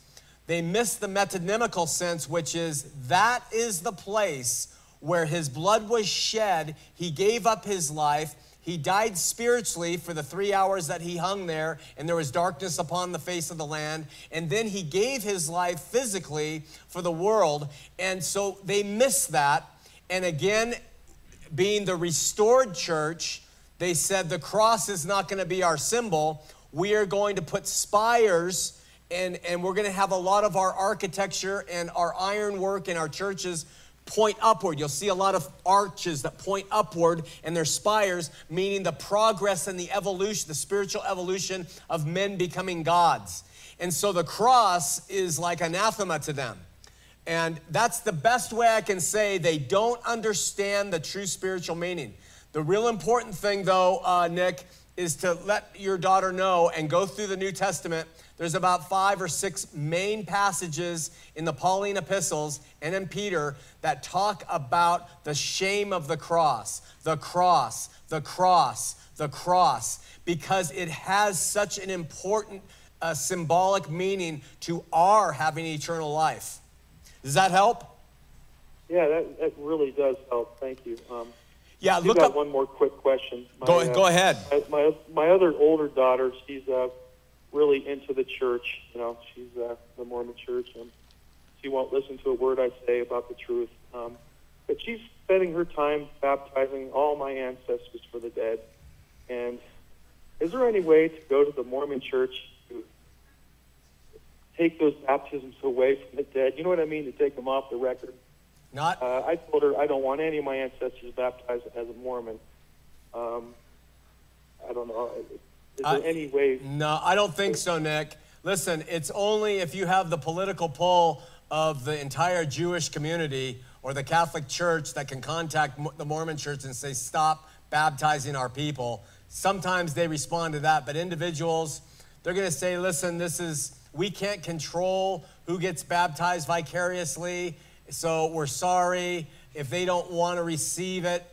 they miss the metonymical sense, which is that is the place where his blood was shed. He gave up his life. He died spiritually for the three hours that he hung there, and there was darkness upon the face of the land. And then he gave his life physically for the world. And so they miss that. And again, being the restored church, they said the cross is not going to be our symbol. We are going to put spires and, and we're going to have a lot of our architecture and our ironwork in our churches point upward. You'll see a lot of arches that point upward and they're spires, meaning the progress and the evolution, the spiritual evolution of men becoming gods. And so the cross is like anathema to them. And that's the best way I can say they don't understand the true spiritual meaning. The real important thing, though, uh, Nick, is to let your daughter know and go through the New Testament. There's about five or six main passages in the Pauline epistles and in Peter that talk about the shame of the cross, the cross, the cross, the cross, because it has such an important uh, symbolic meaning to our having eternal life. Does that help? Yeah, that, that really does help. Thank you. Um, yeah, look got up. one more quick question. My, Go, uh, go ahead. My, my my other older daughter, she's uh, really into the church. You know, she's uh, the Mormon church, and she won't listen to a word I say about the truth. Um, but she's spending her time baptizing all my ancestors for the dead. And is there any way to go to the Mormon church to take those baptisms away from the dead? You know what I mean? To take them off the record. Not Uh, I told her I don't want any of my ancestors baptized as a Mormon. Um, I don't know. Is there any way? No, I don't think so, Nick. Listen, it's only if you have the political pull of the entire Jewish community or the Catholic Church that can contact the Mormon Church and say, stop baptizing our people. Sometimes they respond to that, but individuals, they're going to say, listen, this is, we can't control who gets baptized vicariously, so we're sorry if they don't want to receive it.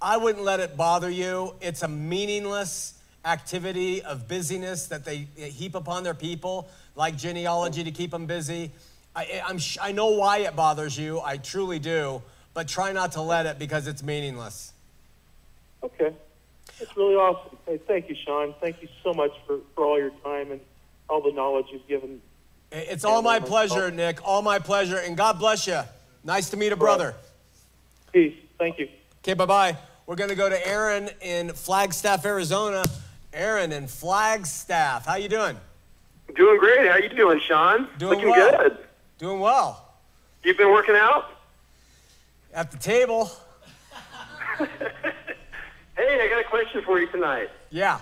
I wouldn't let it bother you. It's a meaningless activity of busyness that they heap upon their people, like genealogy to keep them busy. I, I'm, sh- I know why it bothers you, I truly do, but try not to let it because it's meaningless. Okay, that's really awesome. Hey, thank you, Shawn. Thank you so much for, for all your time and all the knowledge you've given. It's all my pleasure, Nick, all my pleasure, and God bless you. Nice to meet a brother. Peace. Thank you. Okay, bye bye. We're gonna go to Aaron in Flagstaff, Arizona. Aaron in Flagstaff, how you doing? Doing great. How you doing, Shawn? Doing Looking well. good. Doing well. You've been working out? At the table, Hey, I got a question for you tonight. yeah.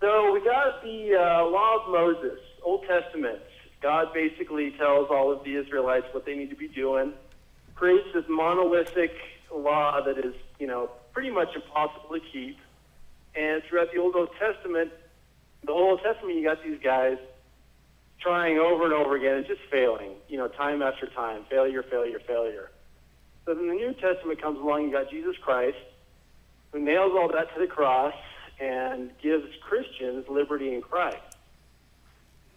So we got the uh, Law of Moses, Old Testament. God basically tells all of the Israelites what they need to be doing, creates this monolithic law that is, you know, pretty much impossible to keep. And throughout the Old Testament, the Old Testament, you got these guys trying over and over again and just failing, you know, time after time, failure, failure, failure. So then the New Testament comes along, you got Jesus Christ, who nails all that to the cross and gives Christians liberty in Christ.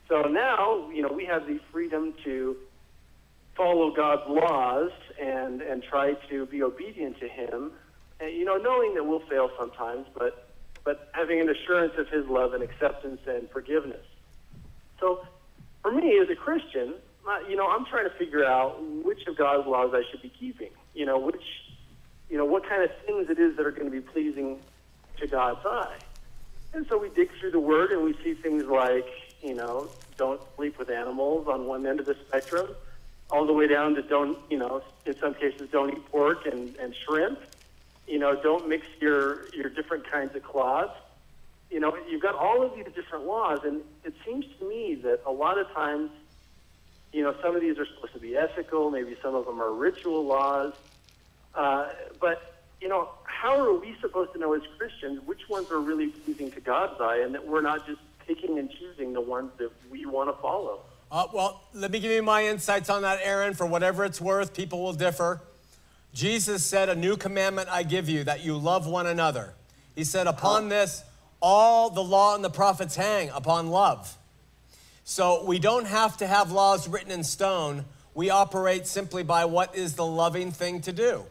So now, you know, we have the freedom to follow God's laws and, and try to be obedient to Him, and, you know, knowing that we'll fail sometimes, but, but having an assurance of His love and acceptance and forgiveness. So for me as a Christian, you know, I'm trying to figure out which of God's laws I should be keeping. You know, which, you know, what kind of things it is that are going to be pleasing to God's eye. And so we dig through the Word and we see things like, you know, don't sleep with animals on one end of the spectrum, all the way down to don't, you know, in some cases don't eat pork and, and shrimp. You know, don't mix your, your different kinds of cloths you know, you've got all of these different laws, and it seems to me that a lot of times, you know, some of these are supposed to be ethical, maybe some of them are ritual laws, uh, but, you know, how are we supposed to know as Christians which ones are really pleasing to God's eye and that we're not just picking and choosing the ones that we want to follow? Uh, well, let me give you my insights on that, Aaron. For whatever it's worth, people will differ. Jesus said, A new commandment I give you, that you love one another. He said, Upon oh. this, all the law and the prophets hang upon love. So we don't have to have laws written in stone. We operate simply by what is the loving thing to do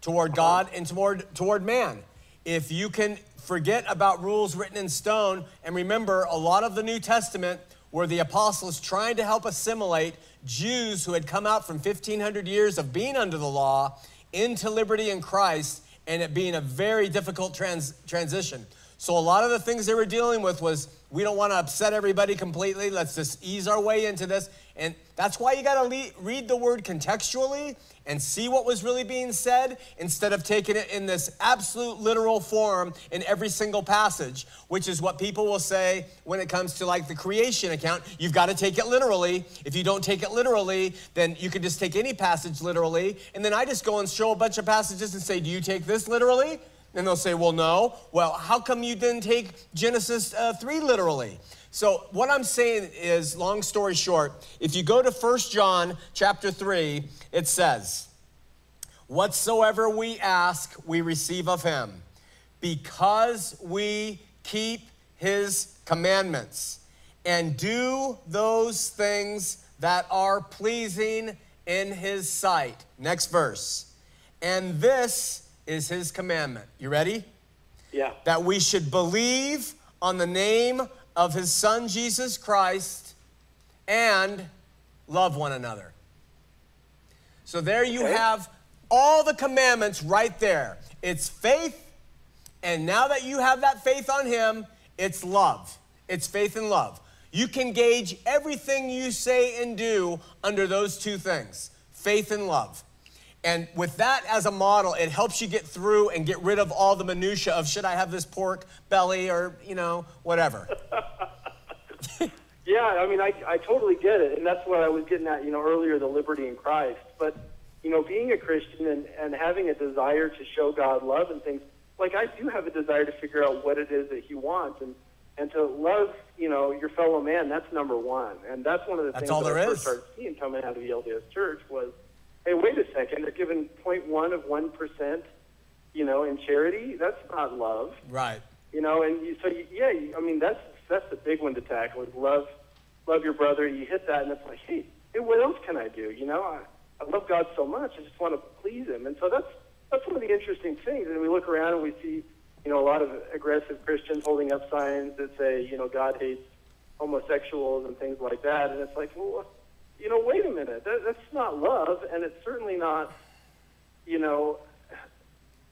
toward uh-huh. God and toward, toward man. If you can forget about rules written in stone, and remember, a lot of the New Testament were the apostles trying to help assimilate Jews who had come out from 1500 years of being under the law into liberty in Christ, and it being a very difficult trans- transition. So a lot of the things they were dealing with was we don't want to upset everybody completely. Let's just ease our way into this. And that's why you got to le- read the word contextually and see what was really being said instead of taking it in this absolute literal form in every single passage, which is what people will say when it comes to like the creation account. You've got to take it literally. If you don't take it literally, then you can just take any passage literally. And then I just go and show a bunch of passages and say, Do you take this literally? And they'll say, Well, no. Well, how come you didn't take Genesis uh, 3 literally? So what I'm saying is, long story short, if you go to 1 John chapter 3, it says, Whatsoever we ask, we receive of him, because we keep his commandments and do those things that are pleasing in his sight. Next verse. And this is his commandment. You ready? Yeah. That we should believe on the name of his son Jesus Christ and love one another. So there you have all the commandments right there. It's faith, and now that you have that faith on him, it's love. It's faith and love. You can gauge everything you say and do under those two things faith and love. And with that as a model, it helps you get through and get rid of all the minutia of should I have this pork belly or, you know, whatever. Yeah, I mean, I, I totally get it, and that's what I was getting at, you know, earlier, the liberty in Christ. But, you know, being a Christian and, and having a desire to show God love and things, like I do have a desire to figure out what it is that He wants, and and to love, you know, your fellow man. That's number one, and that's one of the That's things that I is. first started seeing coming out of the LDS Church was, hey, wait a second, they're giving 0.1 of one percent, you know, in charity. That's not love. Right. you know and you, so you, yeah you, i mean that's that's the big one to tackle. Is love love your brother. You hit that and it's like hey, hey what else can i do? You know I, I love god so much i just want to please him. And so that's that's one of the interesting things. And we look around and we see you know a lot of aggressive christians holding up signs that say you know god hates homosexuals and things like that. And it's like well you know wait a minute that, that's not love and it's certainly not you know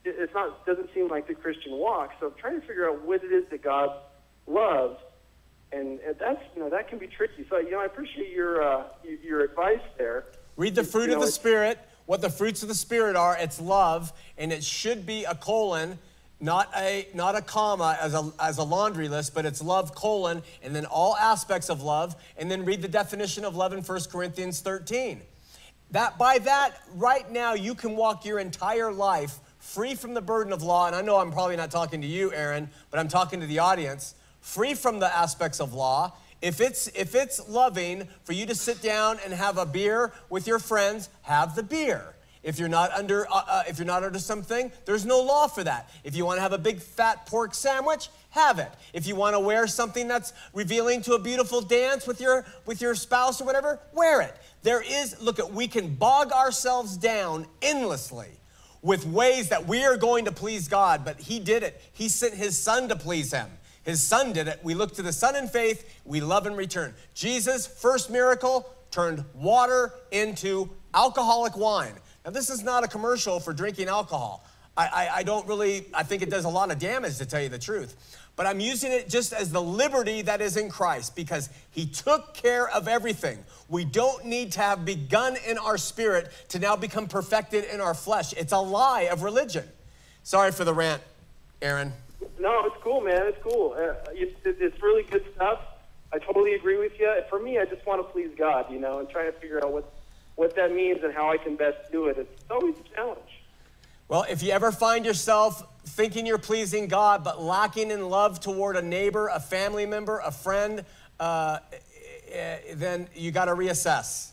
it- it's not doesn't seem like the Christian walk. So I'm trying to figure out what it is that God loves, and, and that's you know that can be tricky. So you know I appreciate your uh, your, advice there. Read the You fruit know, of the Spirit. What the fruits of the Spirit are, it's love, and it should be a colon, not a not a comma as a as a laundry list, but it's love colon, and then all aspects of love, and then read the definition of love in 1 Corinthians 13. That by that, right now, you can walk your entire life free from the burden of law. And I know I'm probably not talking to you, Aaron, but I'm talking to the audience. Free from the aspects of law. If it's if it's loving for you to sit down and have a beer with your friends, have the beer. If you're not under uh, uh, if you're not under something, there's no law for that. If you want to have a big fat pork sandwich, have it. If you want to wear something that's revealing to a beautiful dance with your with your spouse or whatever, wear it. There is look at we can bog ourselves down endlessly with ways that we are going to please God, but he did it. He sent his son to please him. His son did it. We look to the son in faith, we love in return. Jesus' first miracle turned water into alcoholic wine. Now, this is not a commercial for drinking alcohol. I, I, I don't really, I think it does a lot of damage to tell you the truth. But I'm using it just as the liberty that is in Christ because he took care of everything. We don't need to have begun in our spirit to now become perfected in our flesh. It's a lie of religion. Sorry for the rant, Aaron. No, it's cool, man. It's cool. Uh, it's, really good stuff. I totally agree with you. For me, I just want to please God, you know, and trying to figure out what what that means and how I can best do it. It's always a challenge. Well, if you ever find yourself thinking you're pleasing God, but lacking in love toward a neighbor, a family member, a friend, uh, eh, then you got to reassess.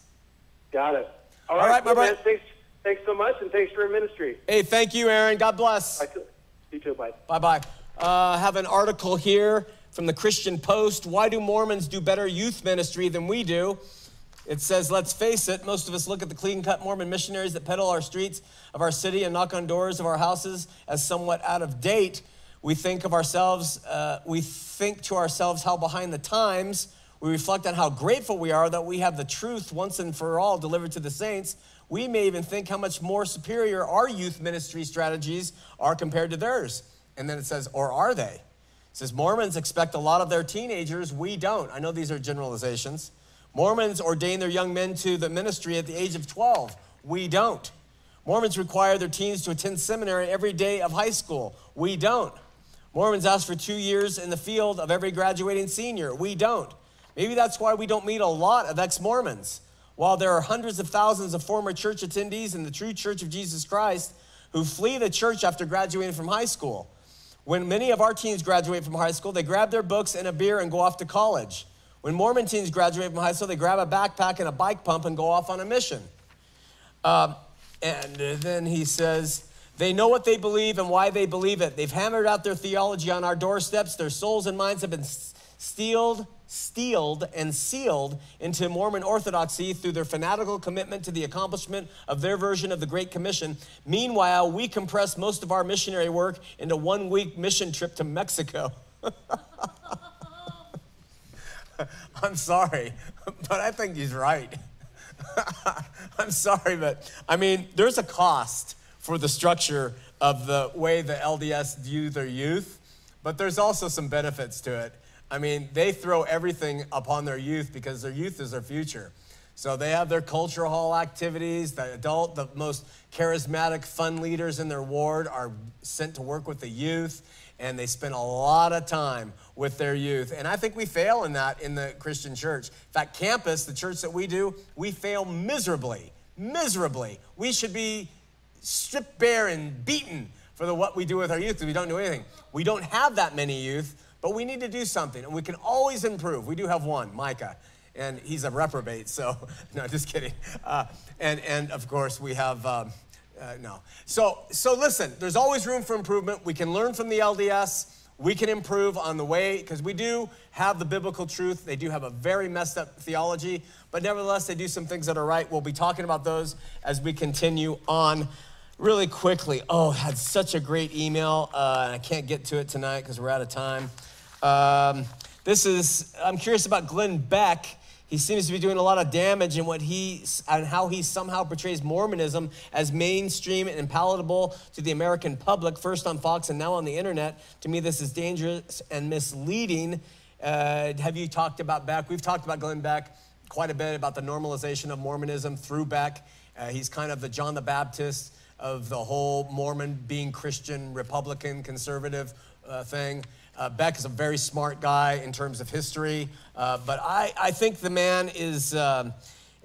Got it. All right, my cool, man. bro- Thanks, thanks so much, and thanks for your ministry. Hey, thank you, Aaron. God bless. Bye. You too. Bye. Bye bye. Uh, have an article here from the Christian Post. Why do Mormons do better youth ministry than we do? It says, let's face it, most of us look at the clean cut Mormon missionaries that peddle our streets of our city and knock on doors of our houses as somewhat out of date. We think of ourselves, uh, we think to ourselves how behind the times. We reflect on how grateful we are that we have the truth once and for all delivered to the saints. We may even think how much more superior our youth ministry strategies are compared to theirs. And then it says, or are they? It says Mormons expect a lot of their teenagers, we don't. I know these are generalizations. Mormons ordain their young men to the ministry at the age of 12. We don't. Mormons require their teens to attend seminary every day of high school. We don't. Mormons ask for two years in the field of every graduating senior. We don't. Maybe that's why we don't meet a lot of ex Mormons. While there are hundreds of thousands of former church attendees in the true church of Jesus Christ who flee the church after graduating from high school, when many of our teens graduate from high school, they grab their books and a beer and go off to college. When Mormon teens graduate from high school, they grab a backpack and a bike pump and go off on a mission. Uh, and then he says, they know what they believe and why they believe it. They've hammered out their theology on our doorsteps. Their souls and minds have been steeled, steeled, and sealed into Mormon orthodoxy through their fanatical commitment to the accomplishment of their version of the Great Commission. Meanwhile, we compress most of our missionary work into one week mission trip to Mexico. I'm sorry, but I think he's right. I'm sorry, but I mean, there's a cost for the structure of the way the LDS view their youth, but there's also some benefits to it. I mean, they throw everything upon their youth because their youth is their future. So they have their cultural hall activities. The adult, the most charismatic, fun leaders in their ward are sent to work with the youth, and they spend a lot of time with their youth. And I think we fail in that in the Christian church. In fact, campus, the church that we do, we fail miserably, miserably. We should be stripped bare and beaten for the, what we do with our youth because we don't do anything. We don't have that many youth, but we need to do something, and we can always improve. We do have one, Micah, and he's a reprobate, so no, just kidding. Uh, and, and of course, we have. Um, uh, no. So, so listen, there's always room for improvement. We can learn from the LDS. We can improve on the way, because we do have the biblical truth. They do have a very messed up theology, but nevertheless, they do some things that are right. We'll be talking about those as we continue on really quickly. Oh, had such a great email. Uh, I can't get to it tonight because we're out of time. Um, this is, I'm curious about Glenn Beck. He seems to be doing a lot of damage in what he and how he somehow portrays Mormonism as mainstream and palatable to the American public, first on Fox and now on the internet. To me, this is dangerous and misleading. Uh, have you talked about Beck? We've talked about Glenn Beck quite a bit about the normalization of Mormonism through Beck. Uh, he's kind of the John the Baptist of the whole Mormon being Christian, Republican, conservative uh, thing. Uh, Beck is a very smart guy in terms of history, uh, but I, I think the man is, uh,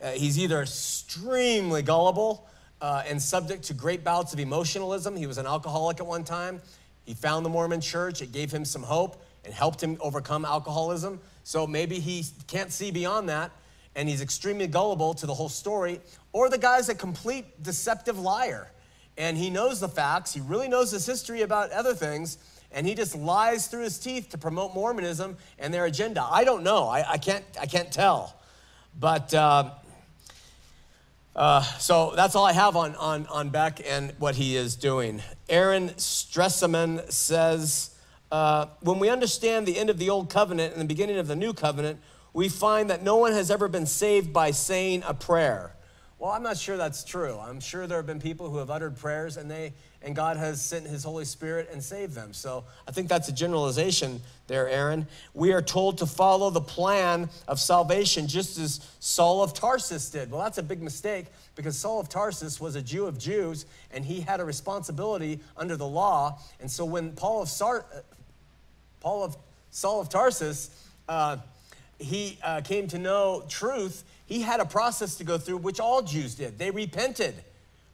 uh he's either extremely gullible uh, and subject to great bouts of emotionalism. He was an alcoholic at one time. He found the Mormon church, it gave him some hope and helped him overcome alcoholism. So maybe he can't see beyond that and he's extremely gullible to the whole story. Or the guy's a complete deceptive liar and he knows the facts, he really knows his history about other things and he just lies through his teeth to promote Mormonism and their agenda. I don't know. I, I can't. I can't tell. But uh, uh, so that's all I have on, on, on Beck and what he is doing. Aaron Stresseman says, uh, when we understand the end of the old covenant and the beginning of the new covenant, we find that no one has ever been saved by saying a prayer. Well, I'm not sure that's true. I'm sure there have been people who have uttered prayers and they and God has sent his Holy Spirit and saved them. So I think that's a generalization there, Aaron. We are told to follow the plan of salvation just as Saul of Tarsus did. Well, that's a big mistake because Saul of Tarsus was a Jew of Jews and he had a responsibility under the law. And so when Paul of, Sar- Paul of Saul of Tarsus, uh, he uh, came to know truth, he had a process to go through, which all Jews did. They repented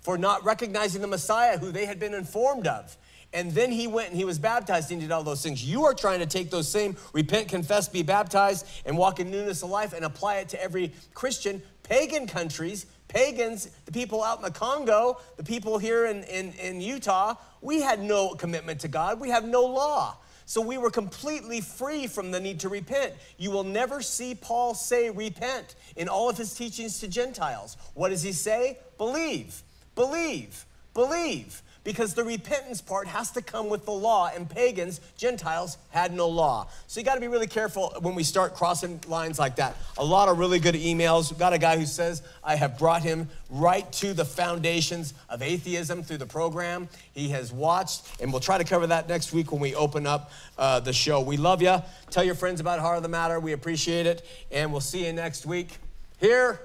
for not recognizing the Messiah who they had been informed of. And then he went and he was baptized and did all those things. You are trying to take those same repent, confess, be baptized, and walk in newness of life and apply it to every Christian. Pagan countries, pagans, the people out in the Congo, the people here in, in, in Utah, we had no commitment to God. We have no law. So we were completely free from the need to repent. You will never see Paul say repent in all of his teachings to Gentiles. What does he say? Believe. Believe, believe, because the repentance part has to come with the law, and pagans, Gentiles, had no law. So you got to be really careful when we start crossing lines like that. A lot of really good emails. We've got a guy who says, I have brought him right to the foundations of atheism through the program. He has watched, and we'll try to cover that next week when we open up uh, the show. We love you. Tell your friends about Heart of the Matter. We appreciate it, and we'll see you next week here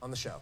on the show.